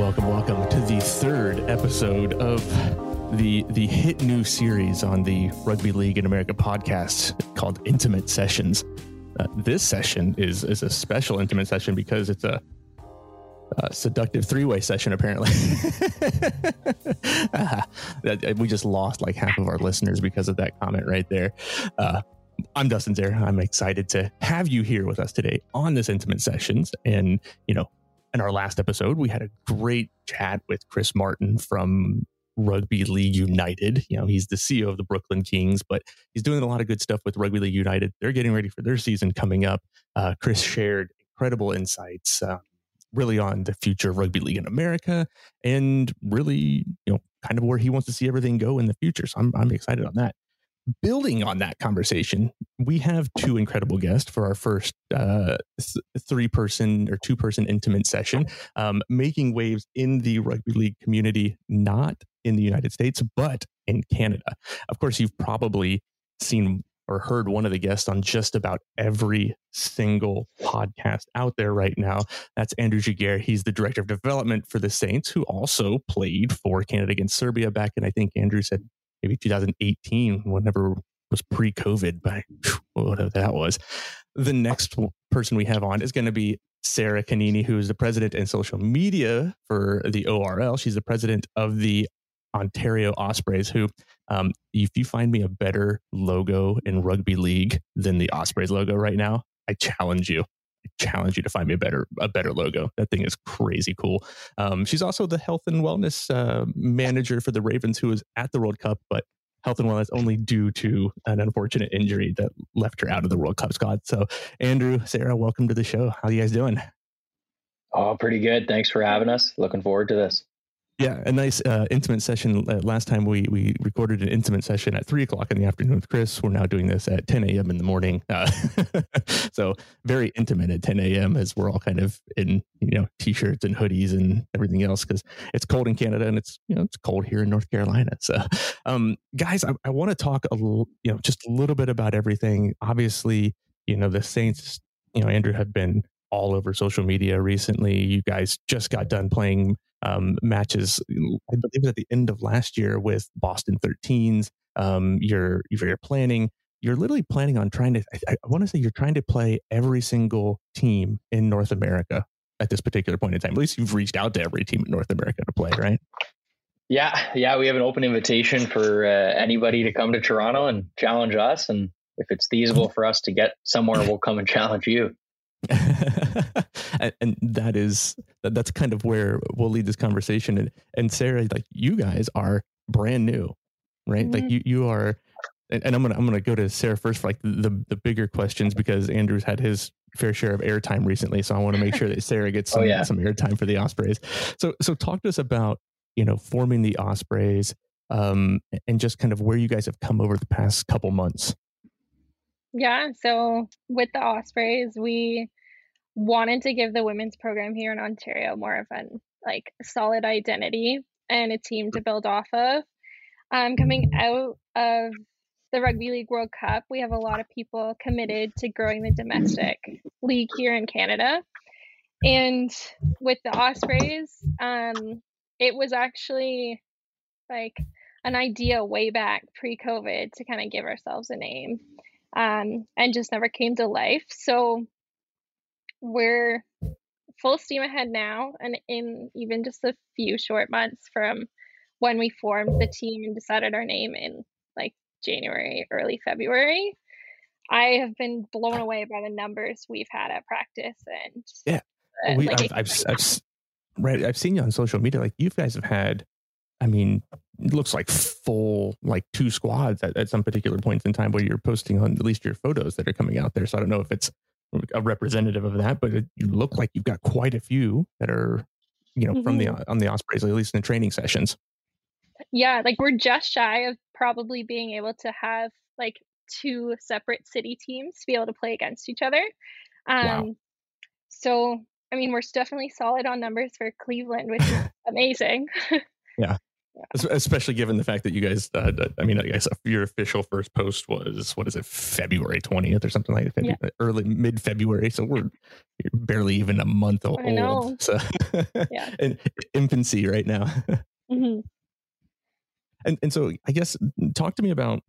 Welcome, welcome, to the third episode of the the hit new series on the Rugby League in America podcast called Intimate Sessions. Uh, this session is is a special intimate session because it's a, a seductive three way session. Apparently, we just lost like half of our listeners because of that comment right there. Uh, I'm Dustin Zare. I'm excited to have you here with us today on this intimate sessions. And, you know, in our last episode, we had a great chat with Chris Martin from Rugby League United. You know, he's the CEO of the Brooklyn Kings, but he's doing a lot of good stuff with Rugby League United. They're getting ready for their season coming up. Uh, Chris shared incredible insights, uh, really on the future of rugby league in America, and really, you know, kind of where he wants to see everything go in the future. So I'm I'm excited on that building on that conversation, we have two incredible guests for our first uh, th- three person or two person intimate session, um, making waves in the rugby league community, not in the United States, but in Canada. Of course, you've probably seen or heard one of the guests on just about every single podcast out there right now. That's Andrew Giguere. He's the director of development for the Saints, who also played for Canada against Serbia back in, I think Andrew said maybe 2018, whenever was pre-COVID, by whatever that was. The next person we have on is going to be Sara Canini, who is the president and social media for the ORL. She's the president of the Ontario Ospreys. Who, um, if you find me a better logo in rugby league than the Ospreys logo right now, I challenge you. Challenge you to find me a better a better logo. That thing is crazy cool. Um, she's also the health and wellness uh, manager for the Ravens, who was at the World Cup, but health and wellness only due to an unfortunate injury that left her out of the World Cup squad. So, Andrew, Sara, welcome to the show. How you guys doing? Oh, pretty good. Thanks for having us. Looking forward to this. Yeah, a nice uh, intimate session. Uh, last time we we recorded an intimate session at three o'clock in the afternoon with Chris. We're now doing this at 10 a.m. in the morning. Uh, so very intimate at 10 a.m. as we're all kind of in you know t-shirts and hoodies and everything else because it's cold in Canada and it's you know it's cold here in North Carolina. So, um, guys, I, I want to talk a little, you know just a little bit about everything. Obviously, you know the Saints. You know Andrew have been all over social media recently. You guys just got done playing um, matches, I believe it was at the end of last year with Boston 13s. Um, you're, you're planning, you're literally planning on trying to, I, I want to say you're trying to play every single team in North America at this particular point in time. At least you've reached out to every team in North America to play, right? Yeah, yeah, we have an open invitation for uh, anybody to come to Toronto and challenge us. And if it's feasible for us to get somewhere, we'll come and challenge you. and, and, that is that's kind of where we'll lead this conversation. And and sara like you guys are brand new right? Mm-hmm. like you you are and, and, i'm gonna i'm gonna go to sara first for like the the bigger questions because andrew's had his fair share of airtime recently. So i want to make sure that sara gets oh, some, oh, yeah. some airtime for the ospreys. So so talk to us about you know forming the ospreys um and just kind of where you guys have come over the past couple months. Yeah, so with the Ospreys, we wanted to give the women's program here in Ontario more of an like solid identity and a team to build off of. Um, coming out of the Rugby League World Cup, we have a lot of people committed to growing the domestic league here in Canada. And with the Ospreys, um, it was actually like an idea way back pre COVID to kind of give ourselves a name um, and just never came to life. So we're full steam ahead now, and in even just a few short months from when we formed the team and decided our name in like January, early February. I have been blown away by the numbers we've had at practice and yeah, uh, we, like I've, I've, I've, right. I've seen you on social media. Like you guys have had I mean, it looks like full like two squads at, at some particular points in time where you're posting on at least your photos that are coming out there. So I don't know if it's a representative of that, but it, you look like you've got quite a few that are, you know, mm-hmm. from the mm-hmm. on the Ospreys, at least in the training sessions. Yeah, like we're just shy of probably being able to have like two separate city teams to be able to play against each other. Um, wow. So I mean, we're definitely solid on numbers for Cleveland, which is amazing. yeah Yeah. Especially given the fact that you guys, uh, I mean, I guess your official first post was what is it, February twentieth or something like that, yeah. early mid February. So we're barely even a month old. I know. So yeah, in infancy right now. Mm-hmm. And and so I guess talk to me about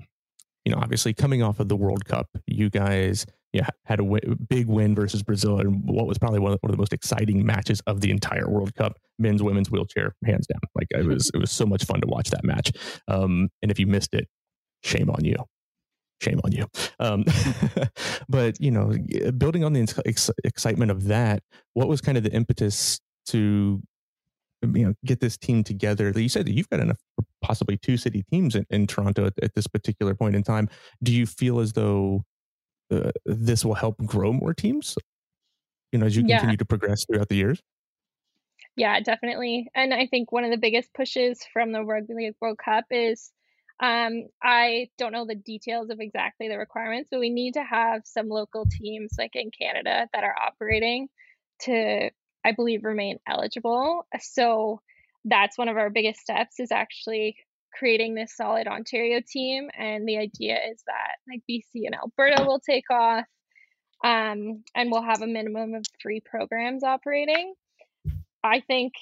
you know obviously coming off of the World Cup, you guys yeah, had a w- big win versus Brazil and what was probably one of, one of the most exciting matches of the entire World Cup, men's, women's wheelchair, hands down. Like it was, it was so much fun to watch that match. Um, and if you missed it, shame on you. Shame on you. Um, but you know, building on the ex- excitement of that, what was kind of the impetus to you know get this team together you said that you've got enough possibly two city teams in, in toronto at, at, this particular point in time do you feel as though uh, this will help grow more teams you know as you yeah. continue to progress throughout the years yeah definitely and i think one of the biggest pushes from the rugby league world cup is um, i don't know the details of exactly the requirements but we need to have some local teams like in canada that are operating to i believe remain eligible so that's one of our biggest steps is actually creating this solid Ontario team. And the idea is that like BC and Alberta will take off, um, and we'll have a minimum of three programs operating. I think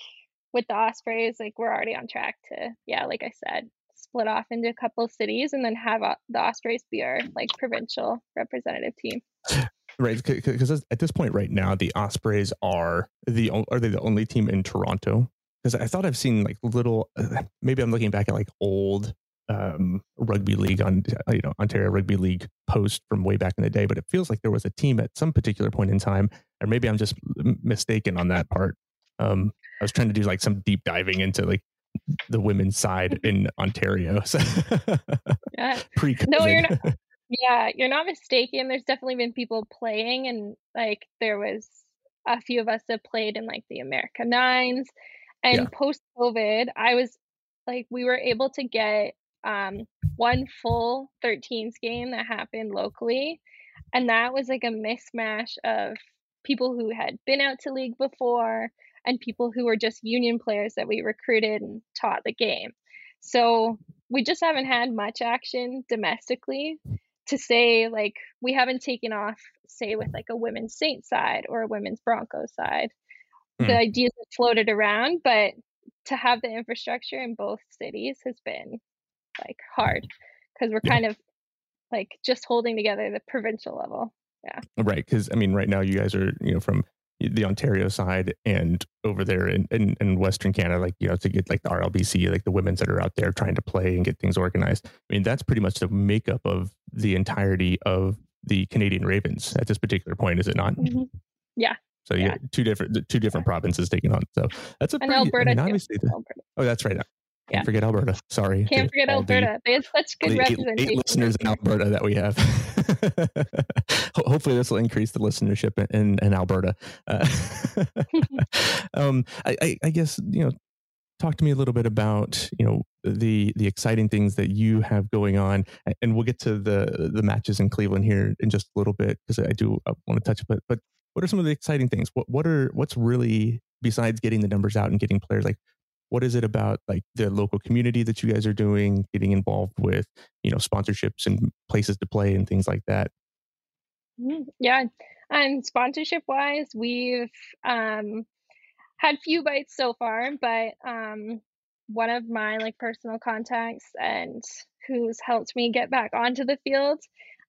with the Ospreys, like we're already on track to, yeah, like I said, split off into a couple cities and then have uh, the Ospreys be our like provincial representative team. Right, because at this point right now, the Ospreys are the are they the only team in Toronto because I thought I've seen like little. Uh, maybe I'm looking back at like old um, rugby league on uh, you know Ontario Rugby League post from way back in the day, but it feels like there was a team at some particular point in time, or maybe I'm just mistaken on that part. Um, I was trying to do like some deep diving into like the women's side in Ontario. So yeah. No, you're not. Yeah, you're not mistaken. There's definitely been people playing, and like there was a few of us that played in like the America Nines and yeah. post COVID, I was like, we were able to get um, one full 13s game that happened locally. And that was like a mismatch of people who had been out to league before and people who were just union players that we recruited and taught the game. So we just haven't had much action domestically to say like we haven't taken off say with like a women's saint side or a women's broncos side the hmm. ideas have floated around, but to have the infrastructure in both cities has been like hard because we're yeah. kind of like just holding together the provincial level. Yeah. Right. Because I mean, right now you guys are, you know, from the Ontario side and over there in, in, in, Western Canada, like, you know, to get like the RLBC, like the women's that are out there trying to play and get things organized. I mean, that's pretty much the makeup of the entirety of the Canadian Ravens at this particular point, is it not? Mm-hmm. Yeah. So you yeah. get two different two different provinces taking on. So that's a pretty, and Alberta I mean, obviously the, Alberta. Oh, that's right. Can't yeah. forget Alberta. Sorry. Can't forget Alberta. they have such good representation. Eight, eight listeners in Alberta that we have. Hopefully, this will increase the listenership in, in Alberta. Uh, um, I, I, I guess you know talk to me a little bit about you know the the exciting things that you have going on and we'll get to the the matches in cleveland here in just a little bit because i do want to touch but but what are some of the exciting things? What what are what's really besides getting the numbers out and getting players like what is it about like the local community that you guys are doing, getting involved with, you know, sponsorships and places to play and things like that? Mm-hmm. Yeah. And sponsorship wise, we've um had few bites so far, but um one of my like personal contacts and who's helped me get back onto the field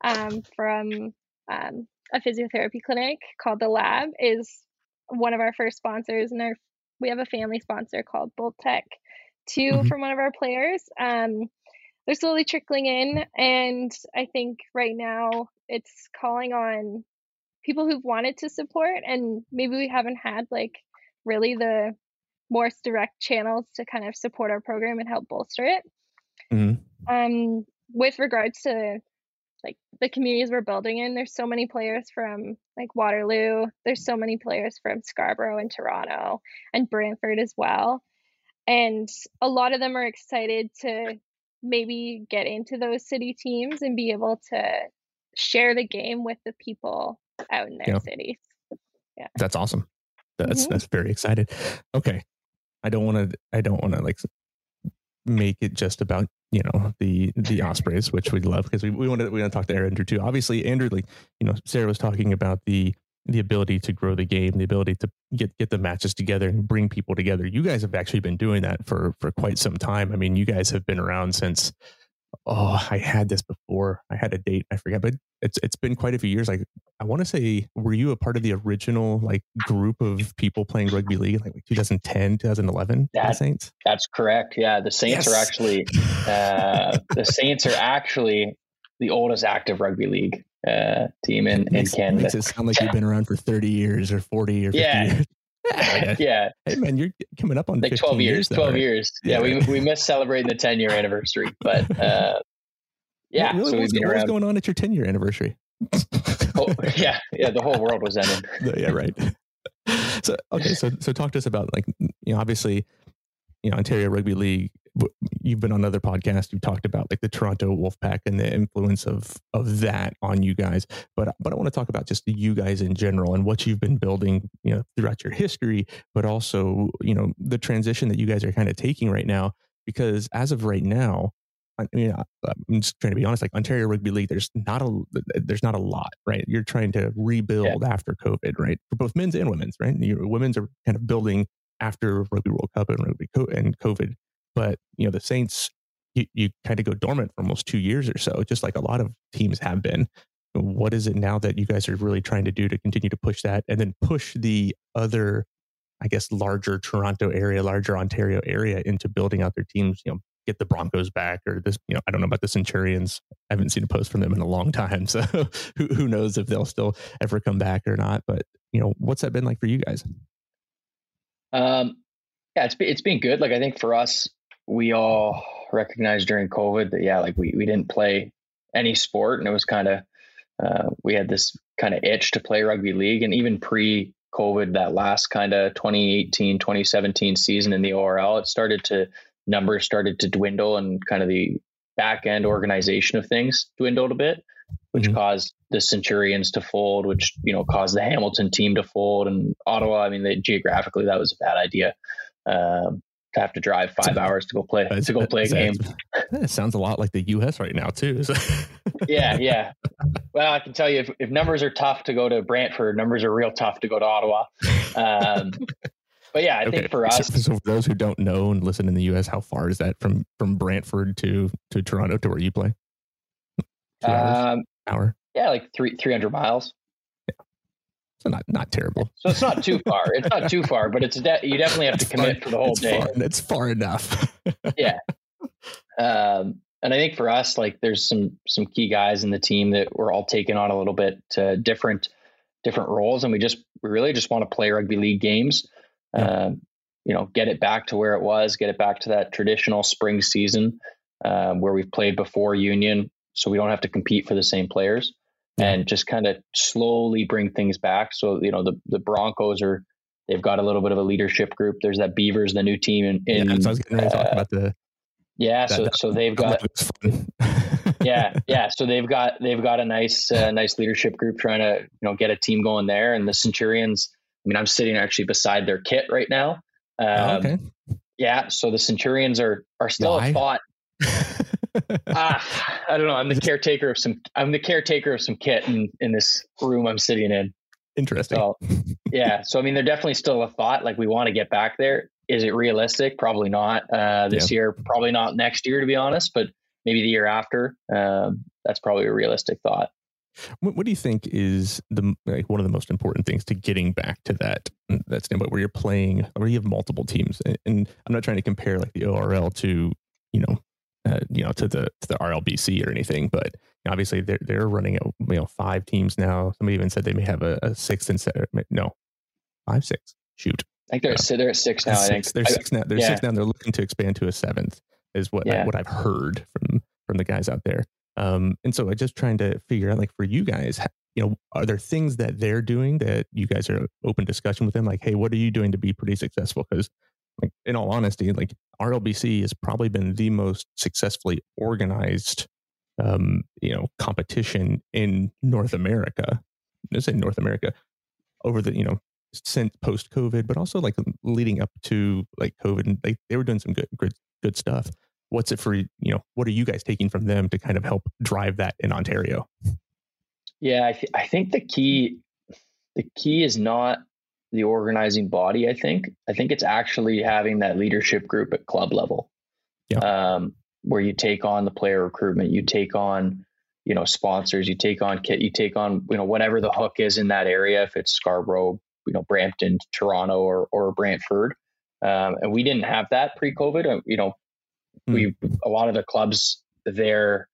um, from um, a physiotherapy clinic called the Lab is one of our first sponsors, and our we have a family sponsor called Bolt Tech, 2 mm-hmm. from one of our players. Um, they're slowly trickling in, and I think right now it's calling on people who've wanted to support, and maybe we haven't had like really the more direct channels to kind of support our program and help bolster it. Mm-hmm. Um, with regards to like the communities we're building in there's so many players from like waterloo there's so many players from scarborough and toronto and brantford as well. And a lot of them are excited to maybe get into those city teams and be able to share the game with the people out in their yeah. cities. Yeah. That's awesome. That's mm-hmm. that's very excited. Okay. I don't want to i don't want to like make it just about you know the the Ospreys, which we love because we, we want to we want to talk to Andrew too. Obviously, Andrew, like you know, Sara was talking about the the ability to grow the game, the ability to get get the matches together and bring people together. You guys have actually been doing that for for quite some time. I mean, you guys have been around since oh, I had this before. I had a date, I forget, but it's it's been quite a few years. Like I want to say, were you a part of the original like group of people playing rugby league, like 2010, 2011? That, Saints. That's correct. Yeah, the Saints yes. are actually uh, the Saints are actually the oldest active rugby league uh, team in, in Canada. Makes it sound like you've been around for 30 years or 40 or 50 yeah. years. yeah. Hey man, you're coming up on like 12 years. years though, 12 right? years. Yeah, yeah, we we missed celebrating the 10 year anniversary, but uh, yeah. Really, so what's, what's going on at your 10 year anniversary? oh, yeah, yeah. The whole world was ending. yeah, right. So okay, so so talk to us about like you know obviously you know Ontario Rugby League you've been on other podcasts you've talked about like the toronto wolfpack and the influence of of that on you guys but but i want to talk about just you guys in general and what you've been building you know throughout your history but also you know the transition that you guys are kind of taking right now because as of right now I mean, I'm just trying to be honest. Like Ontario Rugby League, there's not a there's not a lot, right? You're trying to rebuild yeah. after COVID, right? For both men's and women's, right? Your women's are kind of building after Rugby World Cup and Rugby Co- and COVID but you know, the Saints, you, you kind of go dormant for almost two years or so, just like a lot of teams have been. What is it now that you guys are really trying to do to continue to push that and then push the other, I guess, larger Toronto area, larger Ontario area into building out their teams? You know, get the Broncos back or this, you know, I don't know about the Centurions. I haven't seen a post from them in a long time. So who, who knows if they'll still ever come back or not. But, you know, what's that been like for you guys? Um, yeah, it's, it's been good. Like, I think for us, we all recognized during COVID that yeah, like we we didn't play any sport, and it was kind of uh, we had this kind of itch to play rugby league, and even pre COVID, that last kind of 2018, 2017 season in the ORL, it started to numbers started to dwindle, and kind of the back end organization of things dwindled a bit, which mm-hmm. caused the Centurions to fold, which you know caused the Hamilton team to fold, and Ottawa. I mean, they, geographically, that was a bad idea. Um, to have to drive five so, hours to go play to go play a game. It sounds a lot like the U.S. right now too. So. yeah, yeah. Well, I can tell you if, if numbers are tough to go to Brantford, numbers are real tough to go to Ottawa. Um, but yeah, I okay. think for us, so, so, for those who don't know and listen in the U.S., how far is that from from Brantford to to Toronto to where you play? Two hours, um, hour. Yeah, like three three hundred miles. So not not terrible. So it's not too far. It's not too far, but it's de- you definitely have to commit far, for the whole it's day. Far, it's far enough. yeah. Um, and I think for us, like there's some some key guys in the team that we're all taking on a little bit uh, different different roles, and we just we really just want to play rugby league games. Yeah. Um, you know, get it back to where it was, get it back to that traditional spring season um, where we've played before Union, so we don't have to compete for the same players and just kind of slowly bring things back. So, you know, the, the Broncos are, they've got a little bit of a leadership group. There's that Beavers, the new team in, in yeah, so I was ready to talk uh, about the, yeah. That, so, that, so they've got, yeah, yeah. So they've got, they've got a nice, uh, nice leadership group trying to, you know, get a team going there. And the Centurions, I mean, I'm sitting actually beside their kit right now. Oh, um, okay. Yeah. So the Centurions are, are still Why? a thought. Ah, I don't know. I'm the caretaker of some. I'm the caretaker of some kit in in this room I'm sitting in. Interesting. So, yeah. So I mean, they're definitely still a thought. Like we want to get back there. Is it realistic? Probably not uh, this yeah. year. Probably not next year, to be honest. But maybe the year after. Um, that's probably a realistic thought. What, what, do you think is the like one of the most important things to getting back to that that standpoint where you're playing, where you have multiple teams? And, and I'm not trying to compare like the ORL to you know uh, you know, to the to the RLBC or anything. But obviously, they're they're running you know five teams now. Somebody even said they may have a, a sixth and seven. No, five six. Shoot, I think they're they're at six now. Six, I think they're six now. They're yeah. six now. They're looking to expand to a seventh. Is what yeah. I, what I've heard from from the guys out there. Um, and so I'm just trying to figure out, like, for you guys, you know, are there things that they're doing that you guys are open discussion with them? Like, hey, what are you doing to be pretty successful? Because like in all honesty, like RLBC has probably been the most successfully organized, um, you know, competition in North America. Let's say North America over the, you know, since post COVID, but also like leading up to like COVID, and they, they were doing some good, good, good stuff. what's it for you know what are you guys taking from them to kind of help drive that in ontario yeah i, th- I think the key the key is not the organizing body i think. I think it's actually having that leadership group at club level. Yeah. um, where you take on the player recruitment you take on you know sponsors you take on kit you take on you know whatever the hook is in that area if it's scarborough you know brampton toronto or, or brantford. Um, and we didn't have that pre-covid uh, you know mm. we a lot of the clubs there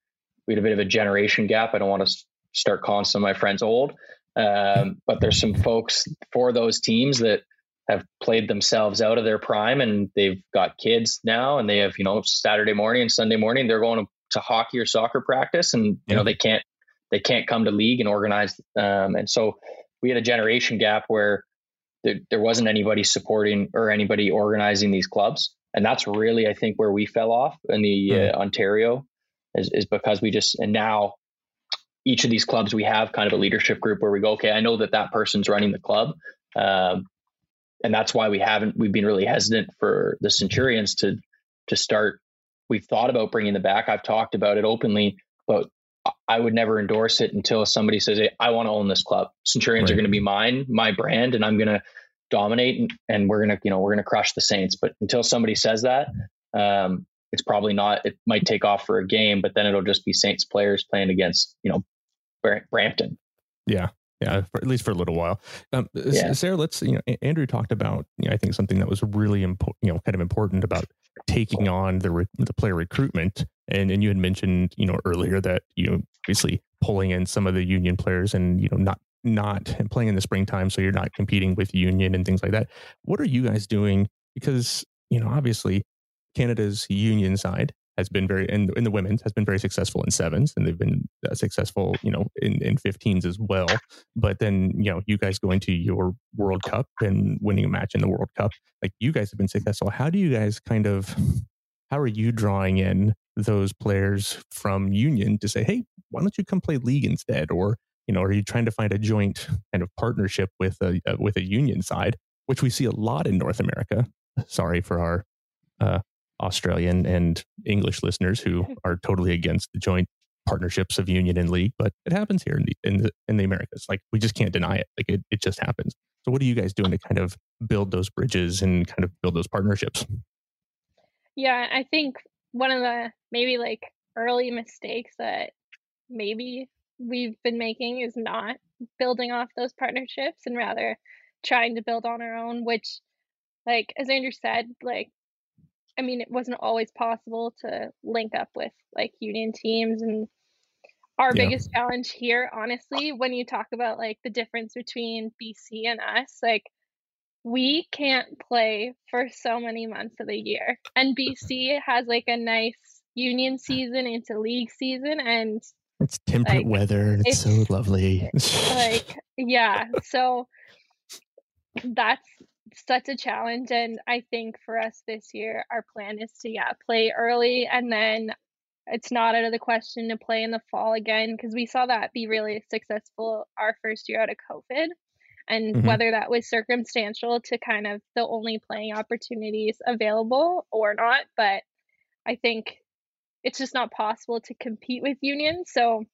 we had a bit of a generation gap. I don't want to start calling some of my friends old um, but there's some folks for those teams that have played themselves out of their prime and they've got kids now and they have you know saturday morning and sunday morning they're going to to hockey or soccer practice, and you yeah. know they can't they can't come to league and organize. Um, and so we had a generation gap where there, there wasn't anybody supporting or anybody organizing these clubs, and that's really I think where we fell off in the mm. uh, Ontario is, is because we just and now each of these clubs we have kind of a leadership group where we go okay I know that that person's running the club. Um, and that's why we haven't we've been really hesitant for the centurions to to start we've thought about bringing them back. I've talked about it openly, but I would never endorse it until somebody says, hey, I want to own this club. Centurions right. are going to be mine, my brand, and I'm going to dominate and, and we're going to, you know, we're going to crush the Saints. But until somebody says that, um, it's probably not, it might take off for a game, but then it'll just be Saints players playing against, you know, Brampton. Yeah. Yeah, for, at least for a little while. Um, yeah. Sara, let's you know, Andrew talked about you know, I think something that was really important, you know, kind of important about taking on the re- the player recruitment, and and you had mentioned you know earlier that you know obviously pulling in some of the union players and you know not not playing in the springtime, so you're not competing with union and things like that. What are you guys doing? Because you know obviously Canada's union side has been very in, in the women's has been very successful in sevens and they've been uh, successful you know in, in 15s as well. But then you know you guys going to your world cup and winning a match in the world cup like you guys have been successful. How do you guys kind of how are you drawing in those players from union to say hey why don't you come play league instead? Or you know are you trying to find a joint kind of partnership with a uh, with a union side which we see a lot in north america? Sorry for our uh, Australian and English listeners who are totally against the joint partnerships of union and league, but it happens here in the in the, in the Americas. Like we just can't deny it. Like it, it just happens. So what are you guys doing to kind of build those bridges and kind of build those partnerships? Yeah, I think one of the maybe like early mistakes that maybe we've been making is not building off those partnerships and rather trying to build on our own, which like as Andrew said, like I mean, it wasn't always possible to link up with like union teams and our yeah. biggest challenge here, honestly, when you talk about like the difference between BC and us, like we can't play for so many months of the year. And BC has like a nice union season into league season and it's temperate like, weather it's, it's so lovely. like yeah, so that's such a challenge and i think for us this year our plan is to yeah play early and then it's not out of the question to play in the fall again because we saw that be really successful our first year out of covid and mm-hmm. whether that was circumstantial to kind of the only playing opportunities available or not but i think it's just not possible to compete with union so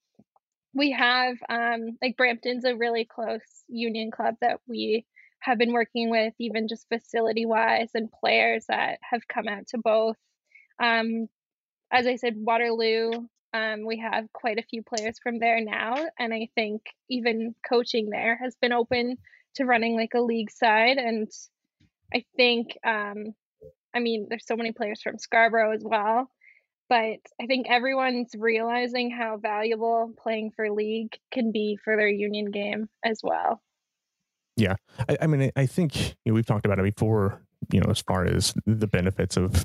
we have um like brampton's a really close union club that we have been working with, even just facility wise, and players that have come out to both. Um, as I said, Waterloo, um, we have quite a few players from there now. And I think even coaching there has been open to running like a league side. And I think, um, I mean, there's so many players from Scarborough as well. But I think everyone's realizing how valuable playing for league can be for their union game as well. Yeah, I, I mean, I think you know, we've talked about it before. You know, as far as the benefits of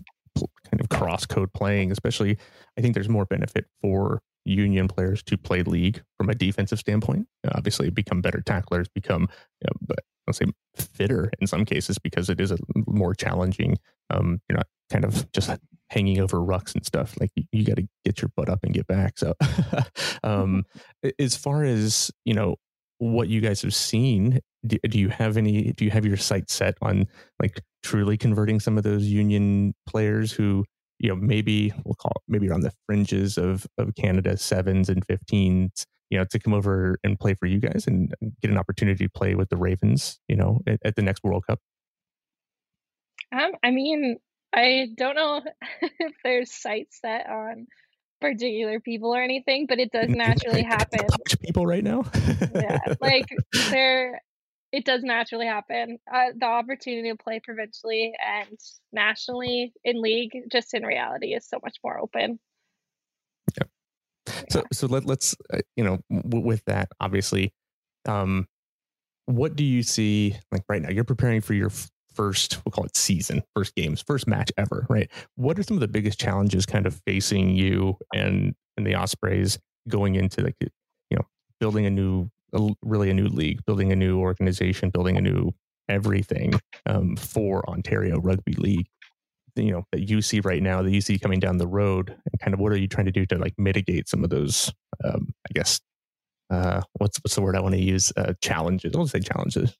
kind of cross code playing, especially, I think there's more benefit for union players to play league from a defensive standpoint. Obviously, become better tacklers, become, you know, but I'll say fitter in some cases because it is a more challenging. Um, you're not kind of just hanging over rucks and stuff. Like you, you got to get your butt up and get back. So, um, as far as you know, what you guys have seen do, do you have any do you have your sight set on like truly converting some of those union players who you know maybe we'll call it maybe on the fringes of of Canada sevens and 15s you know to come over and play for you guys and get an opportunity to play with the Ravens you know at, at the next World Cup? Um, I mean, I don't know if there's sights set on particular people or anything, but it does naturally happen. people right now. yeah, like there, it does naturally happen. Uh, the opportunity to play provincially and nationally in league, just in reality, is so much more open. Yeah. So, so let let's uh, you know w- with that obviously, um, what do you see like right now? You're preparing for your first we'll call it season first games first match ever right what are some of the biggest challenges kind of facing you and and the ospreys going into like you know building a new really a new league building a new organization building a new everything um, for ontario rugby league. You know that you see right now that you see coming down the road and kind of what are you trying to do to like mitigate some of those um, i guess uh, what's what's the word i want to use? Uh, challenges. I'll say challenges.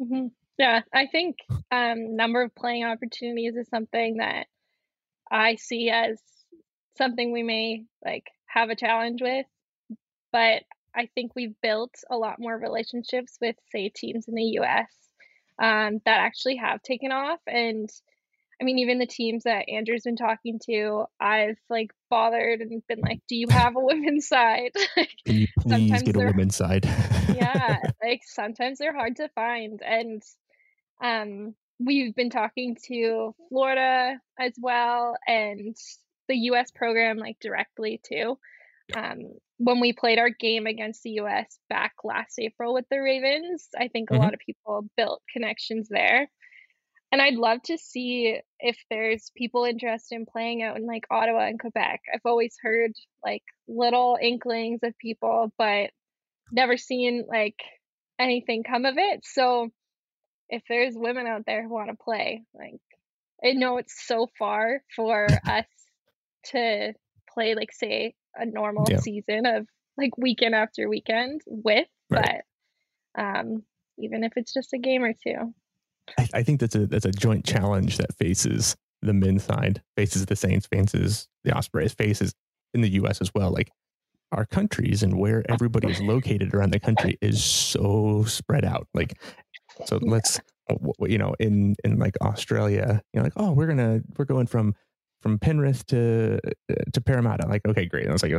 Mm-hmm. Yeah, I think um, number of playing opportunities is something that I see as something we may like have a challenge with, but I think we've built a lot more relationships with, say, teams in the U.S. Um, that actually have taken off, and I mean, even the teams that Andrew's been talking to, I've like bothered and been like, "Do you have a women's side?" Can you please get a women's side? yeah, like sometimes they're hard to find, and um, we've been talking to Florida as well and the US program like directly too. Um, when we played our game against the US back last April with the Ravens, I think mm-hmm. a lot of people built connections there. And I'd love to see if there's people interested in playing out in like Ottawa and Quebec. I've always heard like little inklings of people, but never seen like anything come of it. So if there's women out there who want to play, like I know it's so far for us to play like say a normal yeah. season of like weekend after weekend with, right. but um even if it's just a game or two. I, I think that's a that's a joint challenge that faces the men's side, faces the Saints, faces the Ospreys, faces in the US as well. Like our countries and where everybody is located around the country is so spread out. Like so let's, you know, in in like Australia, you know, like oh, we're gonna we're going from from Penrith to uh, to Parramatta. Like okay, great. And I was like,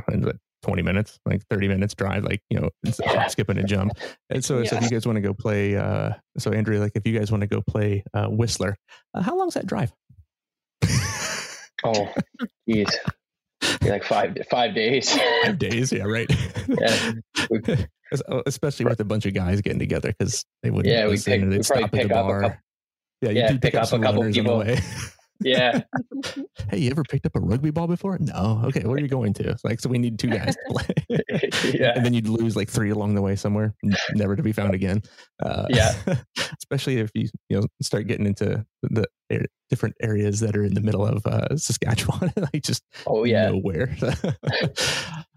twenty minutes, like thirty minutes drive, like you know, skipping a jump. And so, yeah. so if you guys want to go play, uh, so Andrea, like if you guys want to go play uh, Whistler, uh, how long's that drive? oh, geez. like five five days. Five days, yeah, right. yeah, Oh, especially with a bunch of guys getting together because they wouldn't yeah, we pick, they'd stop at the bar. Couple, yeah, you yeah, pick, pick up, up a couple people. Yeah. hey, you ever picked up a rugby ball before? No. Okay, where are you going to? Like, so we need two guys to play. yeah. And then you'd lose like three along the way somewhere, never to be found again. Uh, yeah. especially if you you know start getting into the different areas that are in the middle of uh, Saskatchewan, like just oh yeah nowhere.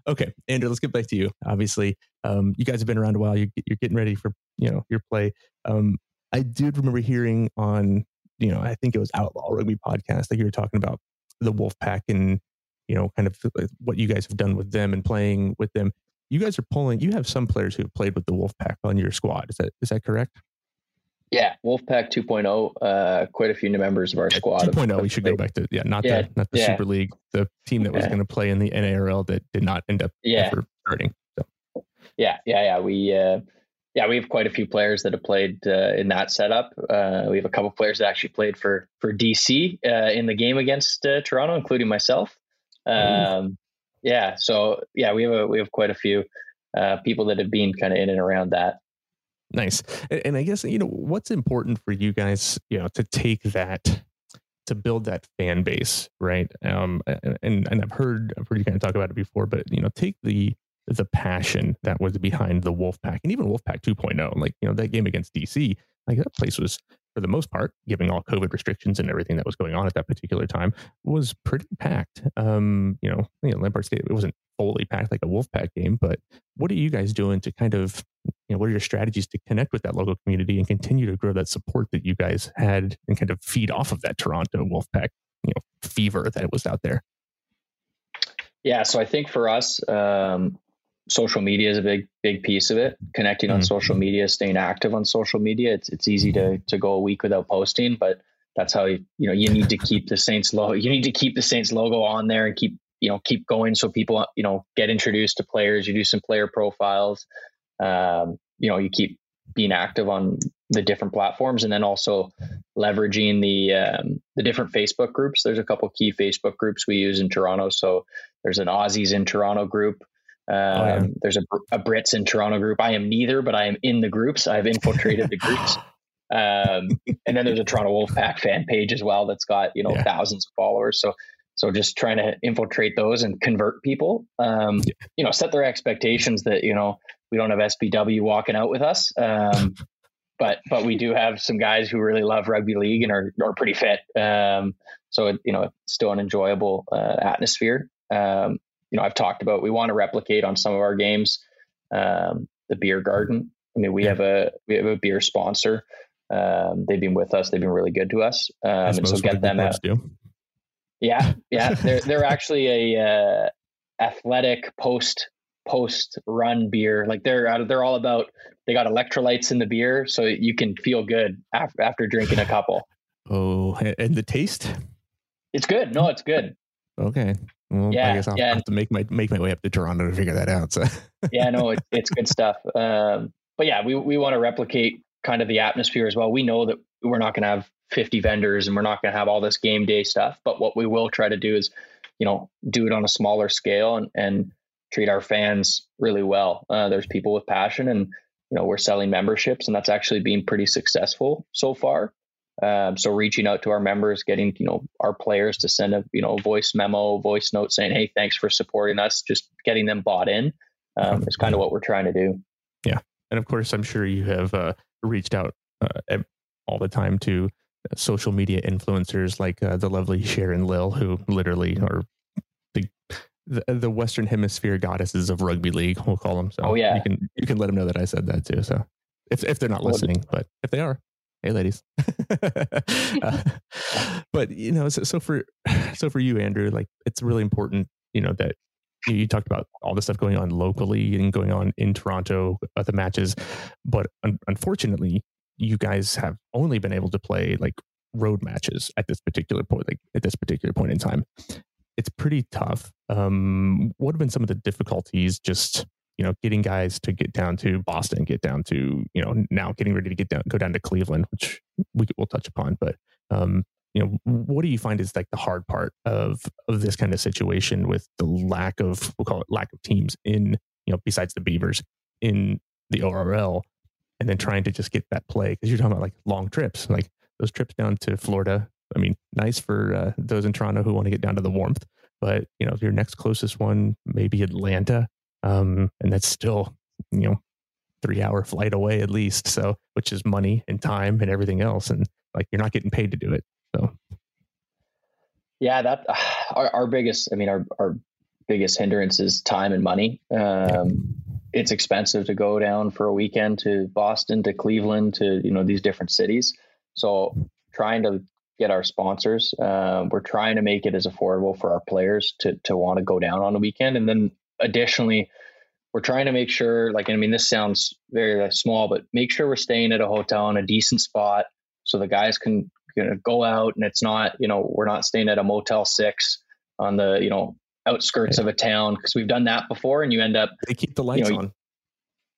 okay, Andrew, let's get back to you. Obviously, um, you guys have been around a while. You, are getting ready for you know your play. Um, I did remember hearing on you know I think it was Outlaw Rugby podcast that you were talking about the Wolfpack and you know kind of what you guys have done with them and playing with them. You guys are pulling. You have some players who have played with the Wolfpack on your squad. Is that is that correct? Yeah, Wolfpack 2.0. Uh, quite a few new members of our squad. 2.0. we should go back to yeah, not yeah, the not the yeah. Super League, the team that was going to play in the NARL that did not end up yeah. starting. So. Yeah, yeah, yeah. We uh, yeah, we have quite a few players that have played uh, in that setup. Uh, we have a couple players that actually played for for DC uh, in the game against uh, Toronto, including myself. Um, yeah, so yeah, we have a, we have quite a few uh, people that have been kind of in and around that. Nice. And I guess, you know, what's important for you guys, you know, to take that to build that fan base, right? Um, and and I've heard I've heard you kind of talk about it before, but you know, take the the passion that was behind the Wolfpack and even Wolfpack 2.0. Like, you know, that game against DC, like that place was for the most part, given all COVID restrictions and everything that was going on at that particular time, was pretty packed. Um, you know, you know, Lamport Stadium it wasn't fully packed like a Wolfpack game, but what are you guys doing to kind of, you know, what are your strategies to connect with that local community and continue to grow that support that you guys had and kind of feed off of that Toronto Wolfpack, you know, fever that was out there? Yeah, so I think for us, um, social media is a big big piece of it. Connecting mm-hmm. on social media, staying active on social media. It's it's easy to to go a week without posting, but that's how you you know you need to keep the Saints logo. You need to keep the Saints logo on there and keep you know keep going so people you know get introduced to players. You do some player profiles. Um, you know you keep being active on the different platforms and then also leveraging the um, the different Facebook groups. There's a couple key Facebook groups we use in Toronto. So there's an Aussies in Toronto group. Um, oh, yeah. Um, there's a, a, Brits in Toronto group. I am neither, but I am in the groups. I've infiltrated the groups. Um, and then there's a Toronto Wolfpack fan page as well that's got you know yeah. thousands of followers. So so just trying to infiltrate those and convert people. Um, yeah. You know, set their expectations that you know we don't have SBW walking out with us. Um, but but we do have some guys who really love rugby league and are are pretty fit. Um, so you know, still an enjoyable uh, atmosphere. Um, you know, I've talked about we want to replicate on some of our games um, the beer garden. I mean, we yeah. have a we have a beer sponsor. Um, they've been with us. They've been really good to us. Um, and so get them out. Do. Yeah, yeah, they're they're actually a uh, athletic post post run beer. Like they're out they're all about. They got electrolytes in the beer, so you can feel good after after drinking a couple. Oh, and the taste? It's good. No, it's good. Okay. Well, yeah, I guess I'll yeah. have to make my make my way up to Toronto to figure that out. So yeah, no, it, it's good stuff. Um, but yeah, we we want to replicate kind of the atmosphere as well. We know that we're not going to have 50 vendors and we're not going to have all this game day stuff, but what we will try to do is, you know, do it on a smaller scale and and treat our fans really well. Uh, there's people with passion, and you know, we're selling memberships, and that's actually been pretty successful so far. Um, so reaching out to our members, getting you know our players to send a you know voice memo, voice note saying, "Hey, thanks for supporting us," just getting them bought in um, is kind of what we're trying to do. Yeah, and of course, I'm sure you have uh, reached out uh, all the time to uh, social media influencers like uh, the lovely Sharon Lill, who literally are the, the, the Western Hemisphere goddesses of rugby league. We'll call them. So oh yeah, you can you can let them know that I said that too. So if if they're not listening, but if they are, hey ladies. Uh, but you know so, so, for so for you andrew like it's really important you know that you, you, talked about all the stuff going on locally and going on in toronto at the matches but un- unfortunately you guys have only been able to play like road matches at this particular point like at this particular point in time. It's pretty tough. Um what have been some of the difficulties just you know, getting guys to get down to Boston, get down to, you know, now getting ready to get down, go down to Cleveland, which we will touch upon. But, um, you know, what do you find is like the hard part of of this kind of situation with the lack of we'll call it lack of teams in, you know, besides the Beavers in the ORL, and then trying to just get that play because you're talking about like long trips, like those trips down to Florida. I mean, nice for uh, those in Toronto who want to get down to the warmth, but you know, if your next closest one, maybe Atlanta, um, and that's still you know three hour flight away at least. So which is money and time and everything else, and like you're not getting paid to do it. So yeah, that our, our biggest, I mean, our our biggest hindrance is time and money. Um, yeah. It's expensive to go down for a weekend to Boston, to Cleveland, to you know these different cities. So trying to get our sponsors, uh, we're trying to make it as affordable for our players to to want to go down on a weekend, and then additionally, we're trying to make sure, like, I mean, this sounds very like, small, but make sure we're staying at a hotel in a decent spot so the guys can you know, go out and it's not, you know, we're not staying at a Motel 6 on the, you know, outskirts yeah. of a town because we've done that before and you end up. They keep the lights you know, on.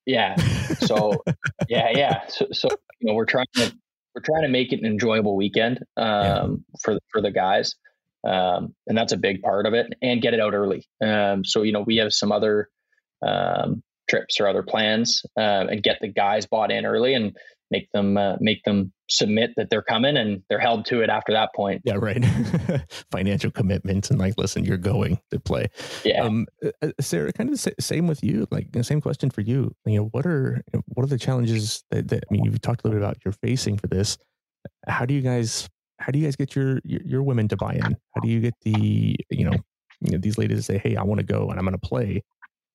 Yeah. So, yeah, yeah. So, so, you know, we're trying to, we're trying to make it an enjoyable weekend um, yeah. for, for the guys. Um, and that's a big part of it and get it out early. Um, so, you know, we have some other um, trips or other plans uh, and get the guys bought in early and make them uh, make them submit that they're coming and they're held to it after that point. Yeah, right. Financial commitments and like, listen, you're going to play. Yeah. Um, uh, uh Sara, kind of the same with you. Like the same question for you. You know, what are what are the challenges that, that I mean, you've talked a little bit about you're facing for this. How do you guys how do you guys get your, your, women to buy in? How do you get the you know, you know these ladies to say, "Hey, I want to go and I'm going to play."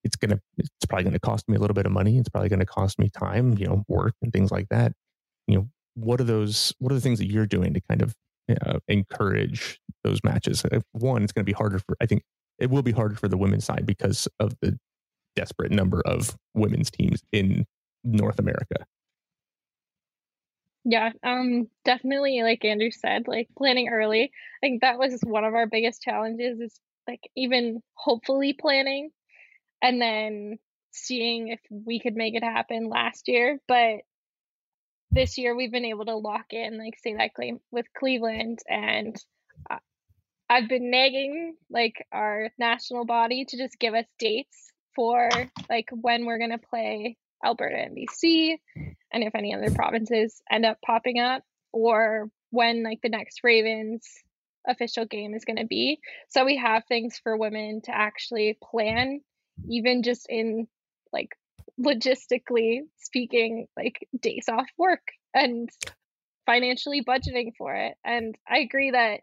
It's gonna it's probably going to cost me a little bit of money. It's probably going to cost me time, you know, work and things like that. You know, what are those? What are the things that you're doing to kind of uh, encourage those matches. Uh, one, it's going to be harder for I think it will be harder for the women's side because of the desperate number of women's teams in North America. Yeah, um, definitely. Like Andrew said, like planning early. I think that was one of our biggest challenges. Is like even hopefully planning, and then seeing if we could make it happen last year. But this year we've been able to lock in, like say that claim with Cleveland, and uh, I've been nagging like our national body to just give us dates for like when we're gonna play Alberta and BC, and if any other provinces end up popping up, or when like the next Ravens official game is going to be. So we have things for women to actually plan, even just in like logistically speaking, like days off work and financially budgeting for it. And I agree that,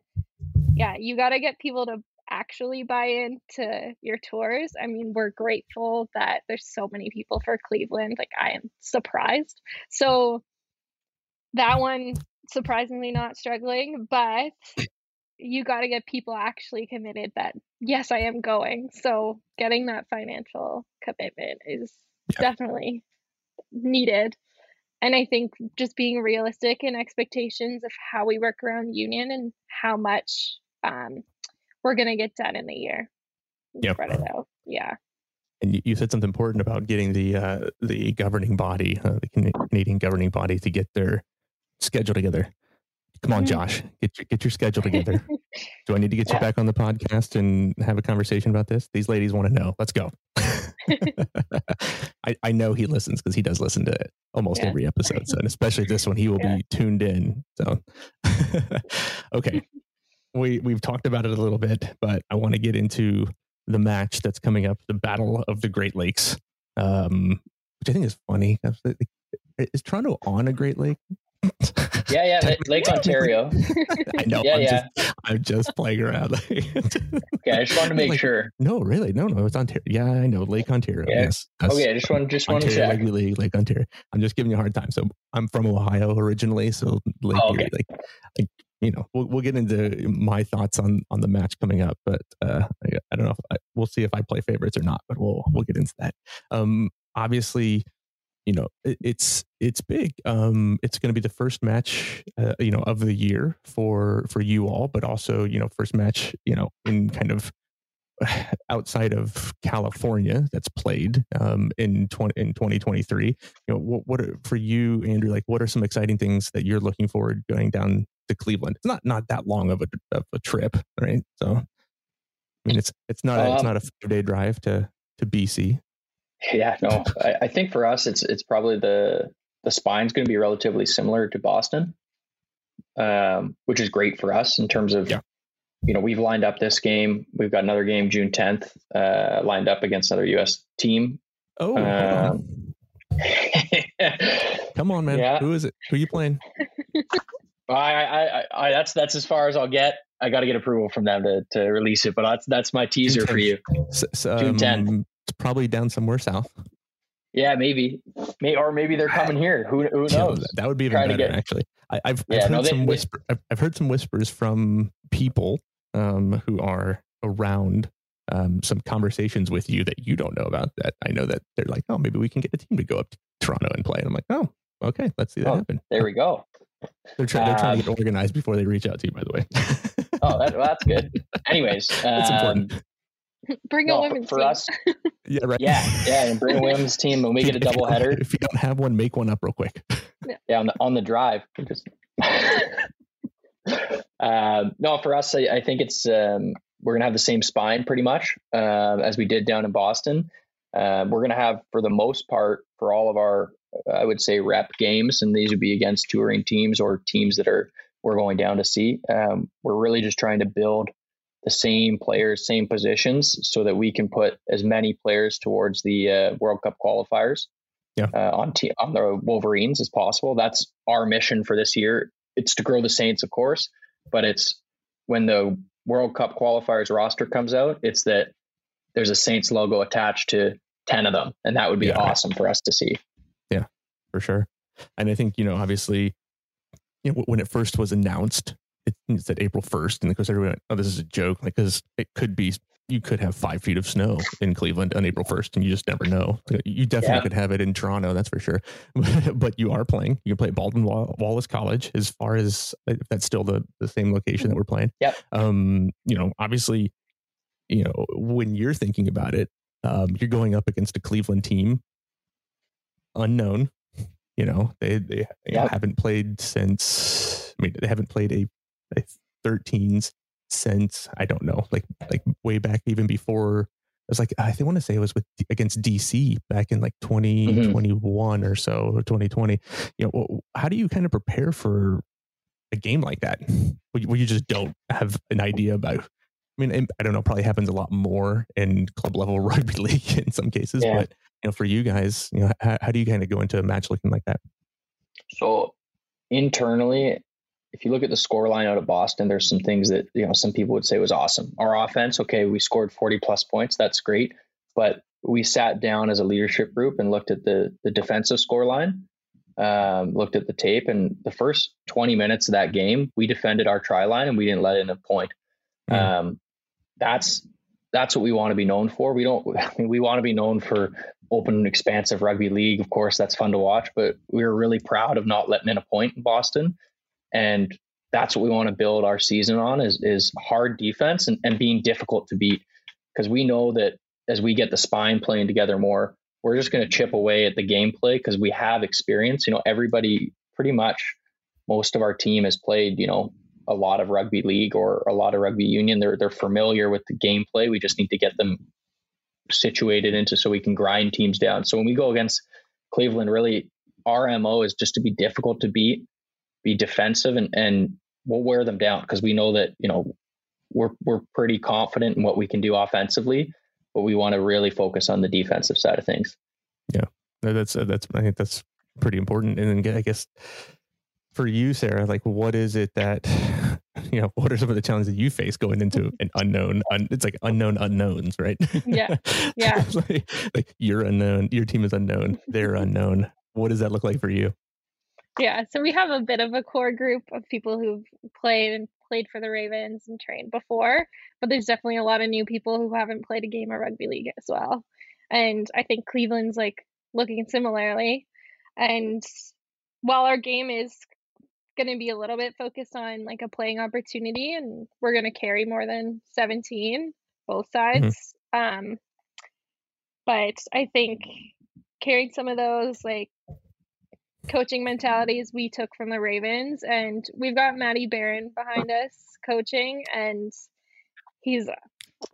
yeah, you got to get people to actually buy into your tours. I mean, we're grateful that there's so many people for Cleveland. Like, I am surprised. So, that one surprisingly not struggling, but you got to get people actually committed that, yes, I am going. So, getting that financial commitment is yeah. definitely needed. And I think just being realistic in expectations of how we work around the union and how much um, we're going to get done in a year. Yeah. Spread it out. Yeah. And you said something important about getting the uh, the governing body, uh, the Canadian governing body, to get their schedule together. Come on, mm-hmm. Josh, get your get your schedule together. Do I need to get yeah. you back on the podcast and have a conversation about this? These ladies want to know. Let's go. I, I know he listens because he does listen to it almost yeah. every episode. So, and especially this one, he will yeah. be tuned in. So, okay we we've talked about it a little bit, but I want to get into the match that's coming up, the Battle of the Great Lakes, um, which I think is funny. Is Toronto on a Great Lake? yeah, yeah, Lake Ontario. I know. Yeah, I'm yeah. Just, I'm just playing around. okay, I just wanted to make like, sure. No, really, no, no, it's Ontario. Yeah, I know Lake Ontario. Yeah. Yes. Okay, I just want just want to check. Lake, Lake Ontario. I'm just giving you a hard time. So I'm from Ohio originally, so Lake oh, okay. like, like you know, we'll we'll get into my thoughts on on the match coming up, but uh, I, I don't know. If I, we'll see if I play favorites or not, but we'll we'll get into that. Um, obviously, you know, it, it's it's big. Um, it's going to be the first match, uh, you know, of the year for for you all, but also you know, first match, you know, in kind of outside of California that's played um, in 20, in 2023. You know, what, what are, for you, Andrew? Like, what are some exciting things that you're looking forward going down to Cleveland. It's not not that long of a of a trip, right? So, I mean, it's it's not um, it's not a five day drive to to BC. Yeah, no, I, I, think for us, it's it's probably the the spine's going to be relatively similar to Boston, um, which is great for us in terms of. Yeah. You know, we've lined up this game. We've got another game June 10th uh, lined up against another U.S. team. Oh, um, come on, man! Yeah. Who is it? Who are you playing? I, I, I, that's that's as far as I'll get. I got to get approval from them to, to release it, but that's that's my teaser for you. So, June 10th. Um, it's probably down somewhere south. Yeah, maybe, May, or maybe they're coming here. Who who knows? Yeah, that would be even better, get, actually. I, have yeah, heard no, they, some whisper. I've, I've heard some whispers from people um, who are around um, some conversations with you that you don't know about. That I know that they're like, oh, maybe we can get a team to go up to Toronto and play. And I'm like, oh, okay, let's see that oh, happen. There we go. They're, try, they're trying to get um, organized before they reach out to you, by the way. oh, that, well, that's good. Anyways, that's um, important. Bring no, a women's for, for us. yeah, right. Yeah, yeah, and bring a women's team and make get a double header. If you don't have one, make one up real quick. Yeah, yeah on the on the drive. Just uh, no, for us, I, I think it's um, we're gonna have the same spine pretty much uh, as we did down in Boston. Uh, we're gonna have, for the most part, for all of our I would say rep games, and these would be against touring teams or teams that are we're going down to see. Um, we're really just trying to build the same players, same positions, so that we can put as many players towards the uh, World Cup qualifiers yeah. uh, on te- on the Wolverines as possible. That's our mission for this year. It's to grow the Saints, of course, but it's when the World Cup qualifiers roster comes out, it's that there's a Saints logo attached to 10 of them. And that would be yeah. awesome for us to see for sure. And I think, you know, obviously, you know, when it first was announced, it, it said April 1st. And of course, everyone went, oh, this is a joke. Like, because it could be, you could have five feet of snow in Cleveland on April 1st, and you just never know. You definitely yeah. could have it in Toronto, that's for sure. but you are playing. You can play Baldwin Wallace College as far as if that's still the, the same location that we're playing. Yep. Um, you know, obviously, you know, when you're thinking about it, um, you're going up against a Cleveland team unknown. You know, they they yep. haven't played since. I mean, they haven't played a, a 13s since I don't know, like like way back even before. It was like I think want to say it was with against DC back in like 2021 mm-hmm. or so or 2020. You know, how do you kind of prepare for a game like that where you just don't have an idea about? I mean, I don't know. Probably happens a lot more in club level rugby league in some cases, yeah. but you know, for you guys, you know, how, how do you kind of go into a match looking like that? So internally, if you look at the score line out of Boston, there's some things that, you know, some people would say was awesome. Our offense, okay, we scored 40 plus points. That's great. But we sat down as a leadership group and looked at the, the defensive score line, um, looked at the tape. And the first 20 minutes of that game, we defended our try line and we didn't let in a point. Mm. Um, that's, that's what we want to be known for. We don't, I mean, we want to be known for open, and expansive rugby league. Of course, that's fun to watch, but we were really proud of not letting in a point in Boston. And that's what we want to build our season on is, is hard defense and, and being difficult to beat. Because we know that as we get the spine playing together more, we're just going to chip away at the gameplay because we have experience. You know, everybody pretty much most of our team has played, you know, a lot of rugby league or a lot of rugby union. They're they're familiar with the gameplay. We just need to get them situated into so we can grind teams down. So when we go against Cleveland, really our MO is just to be difficult to beat, be defensive and, and we'll wear them down because we know that, you know, we're we're pretty confident in what we can do offensively, but we want to really focus on the defensive side of things. Yeah. That's uh, that's I think that's pretty important. And then I guess for you, Sara, like what is it that you know, what are some of the challenges that you face going into an unknown? Un, it's like unknown unknowns, right? Yeah, yeah. like, like you're unknown, your team is unknown, they're unknown. What does that look like for you? Yeah, so we have a bit of a core group of people who've played and played for the Ravens and trained before, but there's definitely a lot of new people who haven't played a game of rugby league as well. And I think Cleveland's like looking similarly. And while our game is going to be a little bit focused on like a playing opportunity and we're going to carry more than 17 both mm-hmm. sides mm-hmm. um but i think carrying some of those like coaching mentalities we took from the ravens and we've got Matty Barron behind us coaching and he's a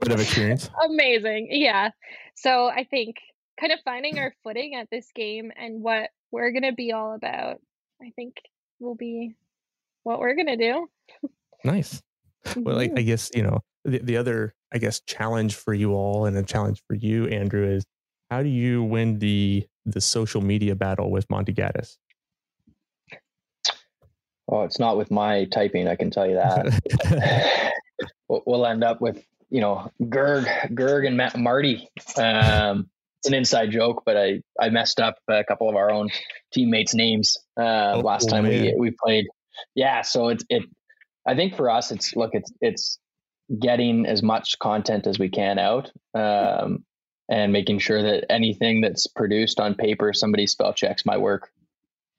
bit of experience amazing yeah so i think kind of finding our footing at this game and what we're going to be all about i think will be what we're gonna do. Nice. Well, like, I mm-hmm. guess you know the the other I guess challenge for you all and a challenge for you, Andrew, is how do you win the the social media battle with Monty Gaddis? Oh, it's not with my typing. I can tell you that. we'll end up with you know Gerg, Gerg, and Matt, Marty. Um, it's an inside joke, but I I messed up a couple of our own teammates' names uh, oh, last time we we played. Yeah, so it's it. I think for us, it's look, it's it's getting as much content as we can out, um, and making sure that anything that's produced on paper, somebody spell checks my work.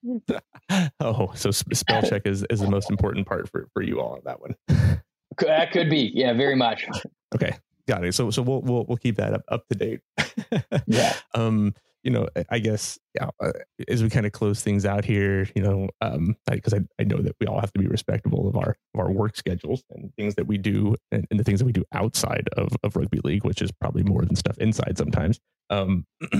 oh, so spell check is is the most important part for for you all on that one. that could be, yeah, very much. Okay, got it. So so we'll we'll we'll keep that up up to date. yeah. Um you know, I guess yeah, uh, as we kind of close things out here, you know, um, because I, I know that we all have to be respectable of our of our work schedules and things that we do and, and, the things that we do outside of, of rugby league, which is probably more than stuff inside sometimes. Um,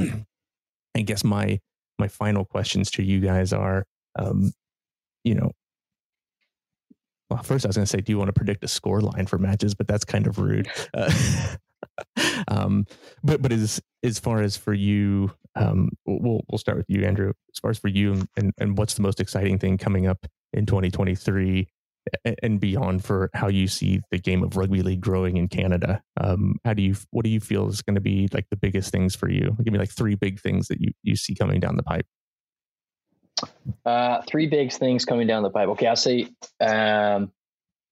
I guess my my final questions to you guys are, um, you know, well, first I was going to say, do you want to predict a score line for matches? But that's kind of rude. Uh, um, but but as as far as for you, um, we'll we'll start with you, Andrew. As far as for you, and and what's the most exciting thing coming up in 2023 and beyond for how you see the game of rugby league growing in Canada? Um, how do you what do you feel is going to be like the biggest things for you? Give me like three big things that you you see coming down the pipe. Uh, three big things coming down the pipe. Okay, I'll say um,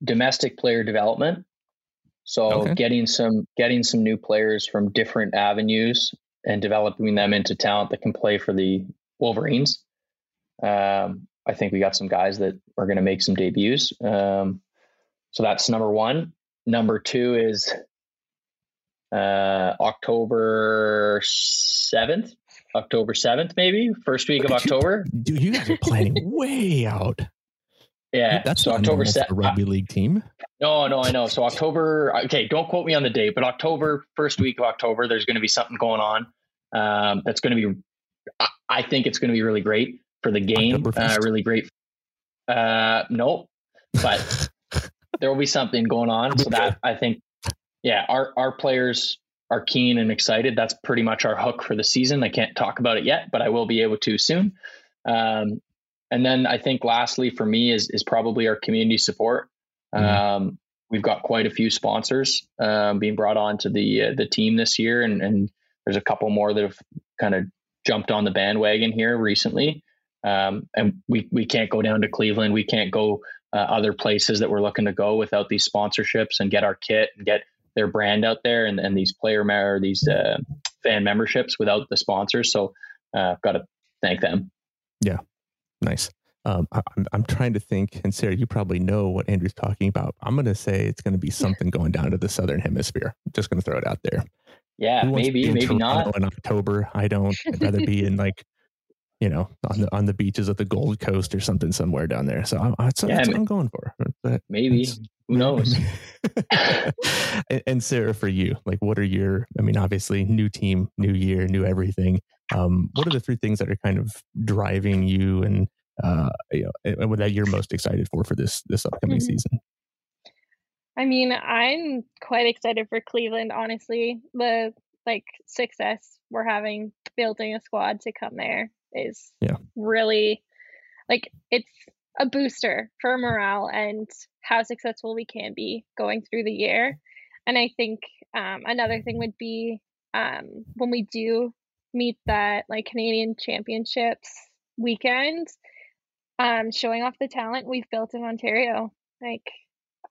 domestic player development. So Okay. getting some getting some new players from different avenues and developing them into talent that can play for the Wolverines. Um, I think we got some guys that are going to make some debuts. Um, so that's number one. Number two is uh, October seventh. October seventh, maybe first week Look of at you. October. Dude, you guys are planning way out. Yeah, That's so October seventh. rugby league team. No, no, I know. So October. Okay, don't quote me on the date, but October, first week of October, there's going to be something going on. Um, that's going to be. I, I think it's going to be really great for the game. Uh, really great. Uh, nope, but there will be something going on. So that I think, yeah, our our players are keen and excited. That's pretty much our hook for the season. I can't talk about it yet, but I will be able to soon. Um, and then I think lastly for me is is probably our community support. Mhm. Um, we've got quite a few sponsors um, being brought on to the uh, the team this year, and, and there's a couple more that have kind of jumped on the bandwagon here recently. Um, and we we can't go down to Cleveland. We can't go uh, other places that we're looking to go without these sponsorships and get our kit and get their brand out there and, and these player or these uh, fan memberships without the sponsors. So uh, I've got to thank them. Yeah, nice. Um, I, I'm, I'm trying to think, and Sara, you probably know what Andrew's talking about. I'm going to say it's going to be something going down to the southern hemisphere. I'm just going to throw it out there. Yeah, Who wants to be maybe, maybe Toronto not. In October, I don't. I'd rather be in like, you know, on the on the beaches of the Gold Coast or something somewhere down there. So I'm, that's, Yeah, that's I what I'm going for. But Maybe. Who knows? and, and Sara, for you, like, what are your? I mean, obviously, new team, new year, new everything. Um, what are the three things that are kind of driving you and uh, you know, and that you're most excited for for this this upcoming Mhm. season? I mean, I'm quite excited for Cleveland, honestly. The like success we're having building a squad to come there is Yeah. really like it's a booster for morale and how successful we can be going through the year. And I think um, another thing would be um, when we do meet that like Canadian Championships weekend, um, showing off the talent we've built in Ontario. Like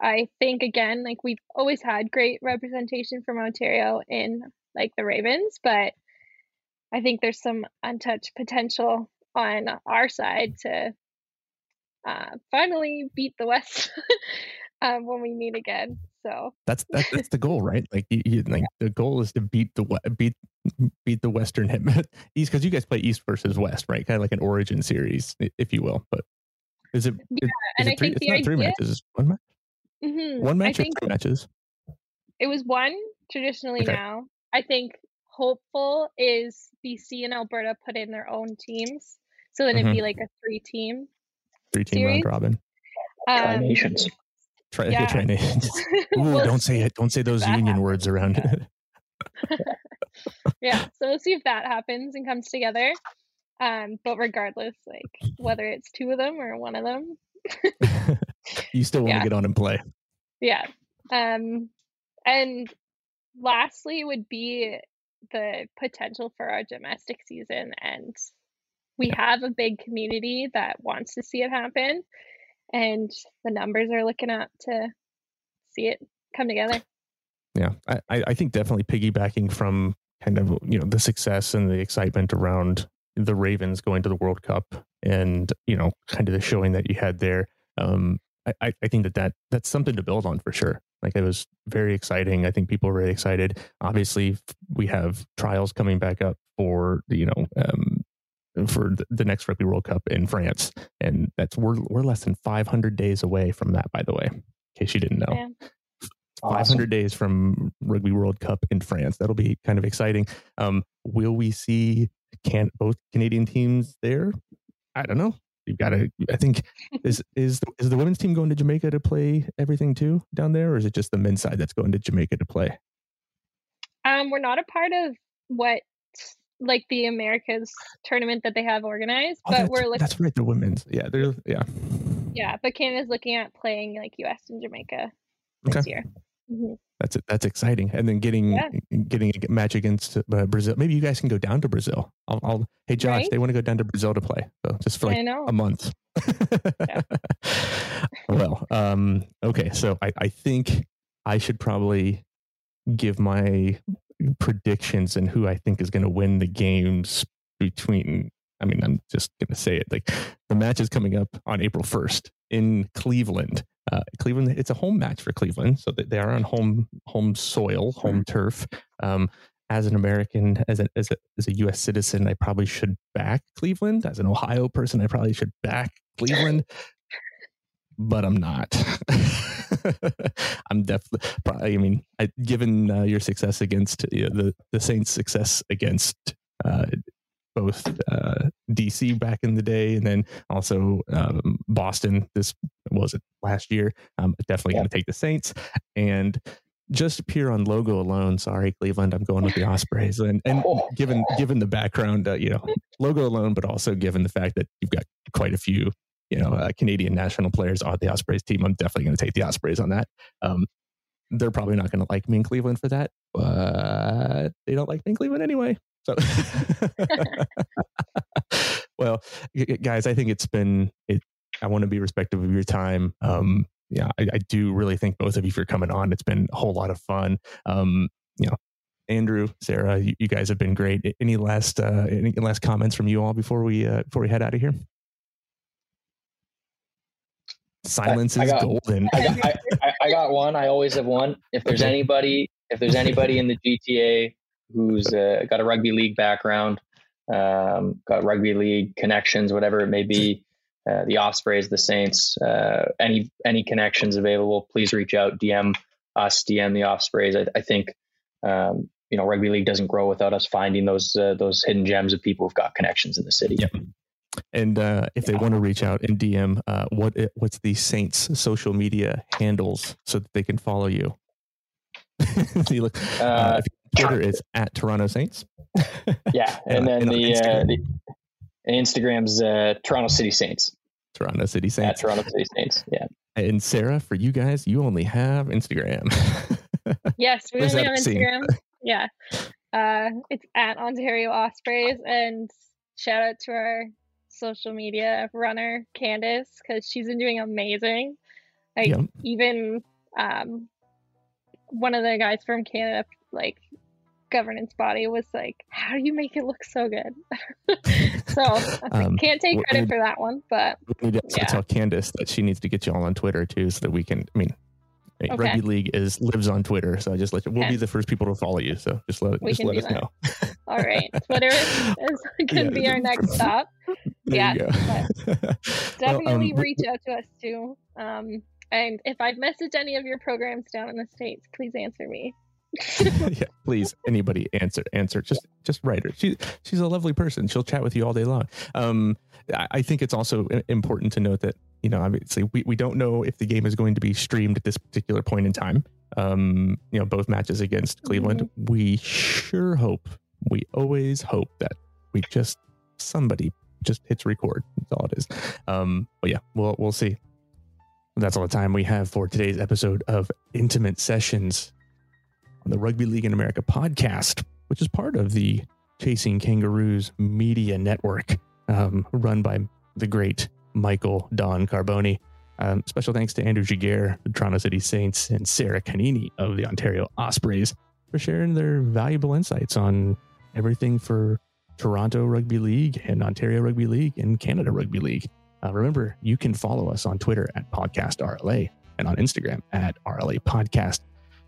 I think again, like we've always had great representation from Ontario in like the Ravens, but I think there's some untouched potential on our side to uh, finally beat the West um, when we meet again. So That's that, that's the goal, right? Like, you, you, like the goal is to beat the beat beat the Western hit East because you guys play East versus West, right? Kind of like an origin series, if you will. But is it? Yeah, is and it I three, think it's the not three matches. It's one match. mhm, One I match or think three matches. it was one traditionally Okay. now. I think hopeful is BC and Alberta put in their own teams. So then Mhm. it'd be like a three team. Three team series? round robin. Tri Um, nations. Try, Yeah. try nations. Ooh, we'll don't say it. Don't say those union happens. words around it. yeah, so we'll see if that happens and comes together. Um, but regardless, like whether it's two of them or one of them, you still want to Yeah. get on and play. yeah. Um, and lastly would be the potential for our domestic season, and we have a big community that wants to see it happen, and the numbers are looking up to see it come together. Yeah, I, I think definitely piggybacking from kind of you know the success and the excitement around the Ravens going to the World Cup and you know kind of the showing that you had there. Um, I, I think that, that that's something to build on for sure. Like it was very exciting. I think people were very excited. Obviously, we have trials coming back up for the, you know um, for the, the next Rugby World Cup in France, and that's we're we're less than 500 days away from that. By the way, in case you didn't know. Yeah. 500 Awesome. days from Rugby World Cup in France. That'll be kind of exciting. Um, will we see can both Canadian teams there? I don't know. You've got to. I think is is is the women's team going to Jamaica to play everything too down there, or is it just the men's side that's going to Jamaica to play? Um, we're not a part of what like the Americas tournament that they have organized, Oh, but we're looking. that's right. The women's. Yeah, they're yeah. Yeah, but Canada's looking at playing like U.S. and Jamaica this Okay. year. Mhm. That's that's exciting. And then getting Yeah. getting a match against uh, Brazil. Maybe you guys can go down to Brazil. I'll, I'll hey Josh, Right? they want to go down to Brazil to play. So just for like a month. well, um, okay. So I, I think I should probably give my predictions and who I think is going to win the games between. I mean, I'm just going to say it. Like the match is coming up on April 1st in Cleveland. Uh, Cleveland, it's a home match for Cleveland, so they are on home home soil, home turf. Um, as an American, as a, as a as a U.S. citizen, I probably should back Cleveland. As an Ohio person, I probably should back Cleveland, but I'm not. I'm definitely. I mean, I, given uh, your success against you know, the the Saints' success against uh, both uh, DC back in the day, and then also um, Boston. This was it last year. I'm definitely Yeah. going to take the Saints and just pure on logo alone. Sorry, Cleveland. I'm going with the Ospreys, and and Oh. given given the background, uh, you know, logo alone, but also given the fact that you've got quite a few, you know, uh, Canadian national players on the Ospreys team, I'm definitely going to take the Ospreys on that. Um, they're probably not going to like me in Cleveland for that, but they don't like me in Cleveland anyway. So, well, guys, I think it's been. It, I want to be respectful of your time. Um, yeah, I, I do really thank both of you for coming on. It's been a whole lot of fun. Um, you know, Andrew, Sara, you, you guys have been great. Any last uh, any last comments from you all before we uh, before we head out of here? Silence I is got- golden. I got, I, I, I got one. I always have one. If there's anybody, if there's anybody in the GTA who's uh, got a rugby league background, um, got rugby league connections, whatever it may be, uh, the Ospreys, the Saints, uh, any any connections available, please reach out, DM us, DM the Ospreys. I, I think um, you know rugby league doesn't grow without us finding those uh, those hidden gems of people who've got connections in the city. Yep. And uh, if they want to reach out and DM, uh, what what's the Saints social media handles so that they can follow you? you look, uh, Uh, Twitter is at Toronto Saints. yeah, and Uh, then and on the, uh, Instagram. the Instagram's uh, Toronto City Saints. Toronto City At Saints. Toronto City Saints. Yeah. And Sara, for you guys, you only have Instagram. Yes, we only have? Instagram. Yeah. Uh, it's at Ontario Ospreys and shout out to our social media runner Candace because she's been doing amazing. Like Yep. even um, one of the guys from Canada, like governance body, was like, "How do you make it look so good?" so like, Um, can't take credit we- for that one, but We need to Yeah. tell Candace that she needs to get you all on Twitter too, so that we can. I mean, Okay. rugby league is lives on Twitter, so I just let you. We'll Okay. be the first people to follow you. So just let We just let us that. know. all right, Twitter is, is gonna Yeah. be our next stop. Yeah, go. Well, definitely um, reach out to us too. Um, and if I've messaged any of your programs down in the states, please answer me. yeah, please, anybody answer, answer. Just, just write her. She, she's a lovely person. She'll chat with you all day long. Um, I, I think it's also important to note that you know, obviously, we, we don't know if the game is going to be streamed at this particular point in time. Um, you know, both matches against Cleveland. We sure hope. We always hope that we just somebody just hits record. That's all it is. Um, but yeah, we'll we'll see. That's all the time we have for today's episode of Intimate Sessions on the Rugby League in America podcast, which is part of the Chasing Kangaroos media network, um, run by the great Michael Don Carboni. Um, special thanks to Andrew Giguere, the Toronto City Saints, and Sara Canini of the Ontario Ospreys for sharing their valuable insights on everything for Toronto Rugby League and Ontario Rugby League and Canada Rugby League. Uh, remember, you can follow us on Twitter at Podcast RLA and on Instagram at RLA Podcast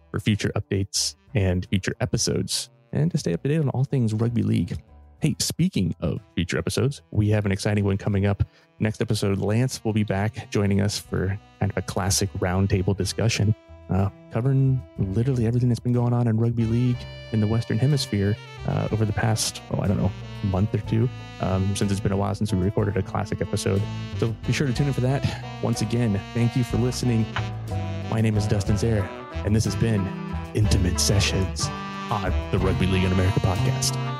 for future updates and future episodes and to stay up to date on all things rugby league. Hey, speaking of future episodes, we have an exciting one coming up. Next episode, Lance will be back joining us for kind of a classic roundtable discussion, uh, covering literally everything that's been going on in rugby league in the Western Hemisphere uh, over the past, oh, I don't know, month or two, um, since it's been a while since we recorded a classic episode. So be sure to tune in for that. Once again, thank you for listening. My name is Dustin Zare, and this has been Intimate Sessions on the Rugby League in America podcast.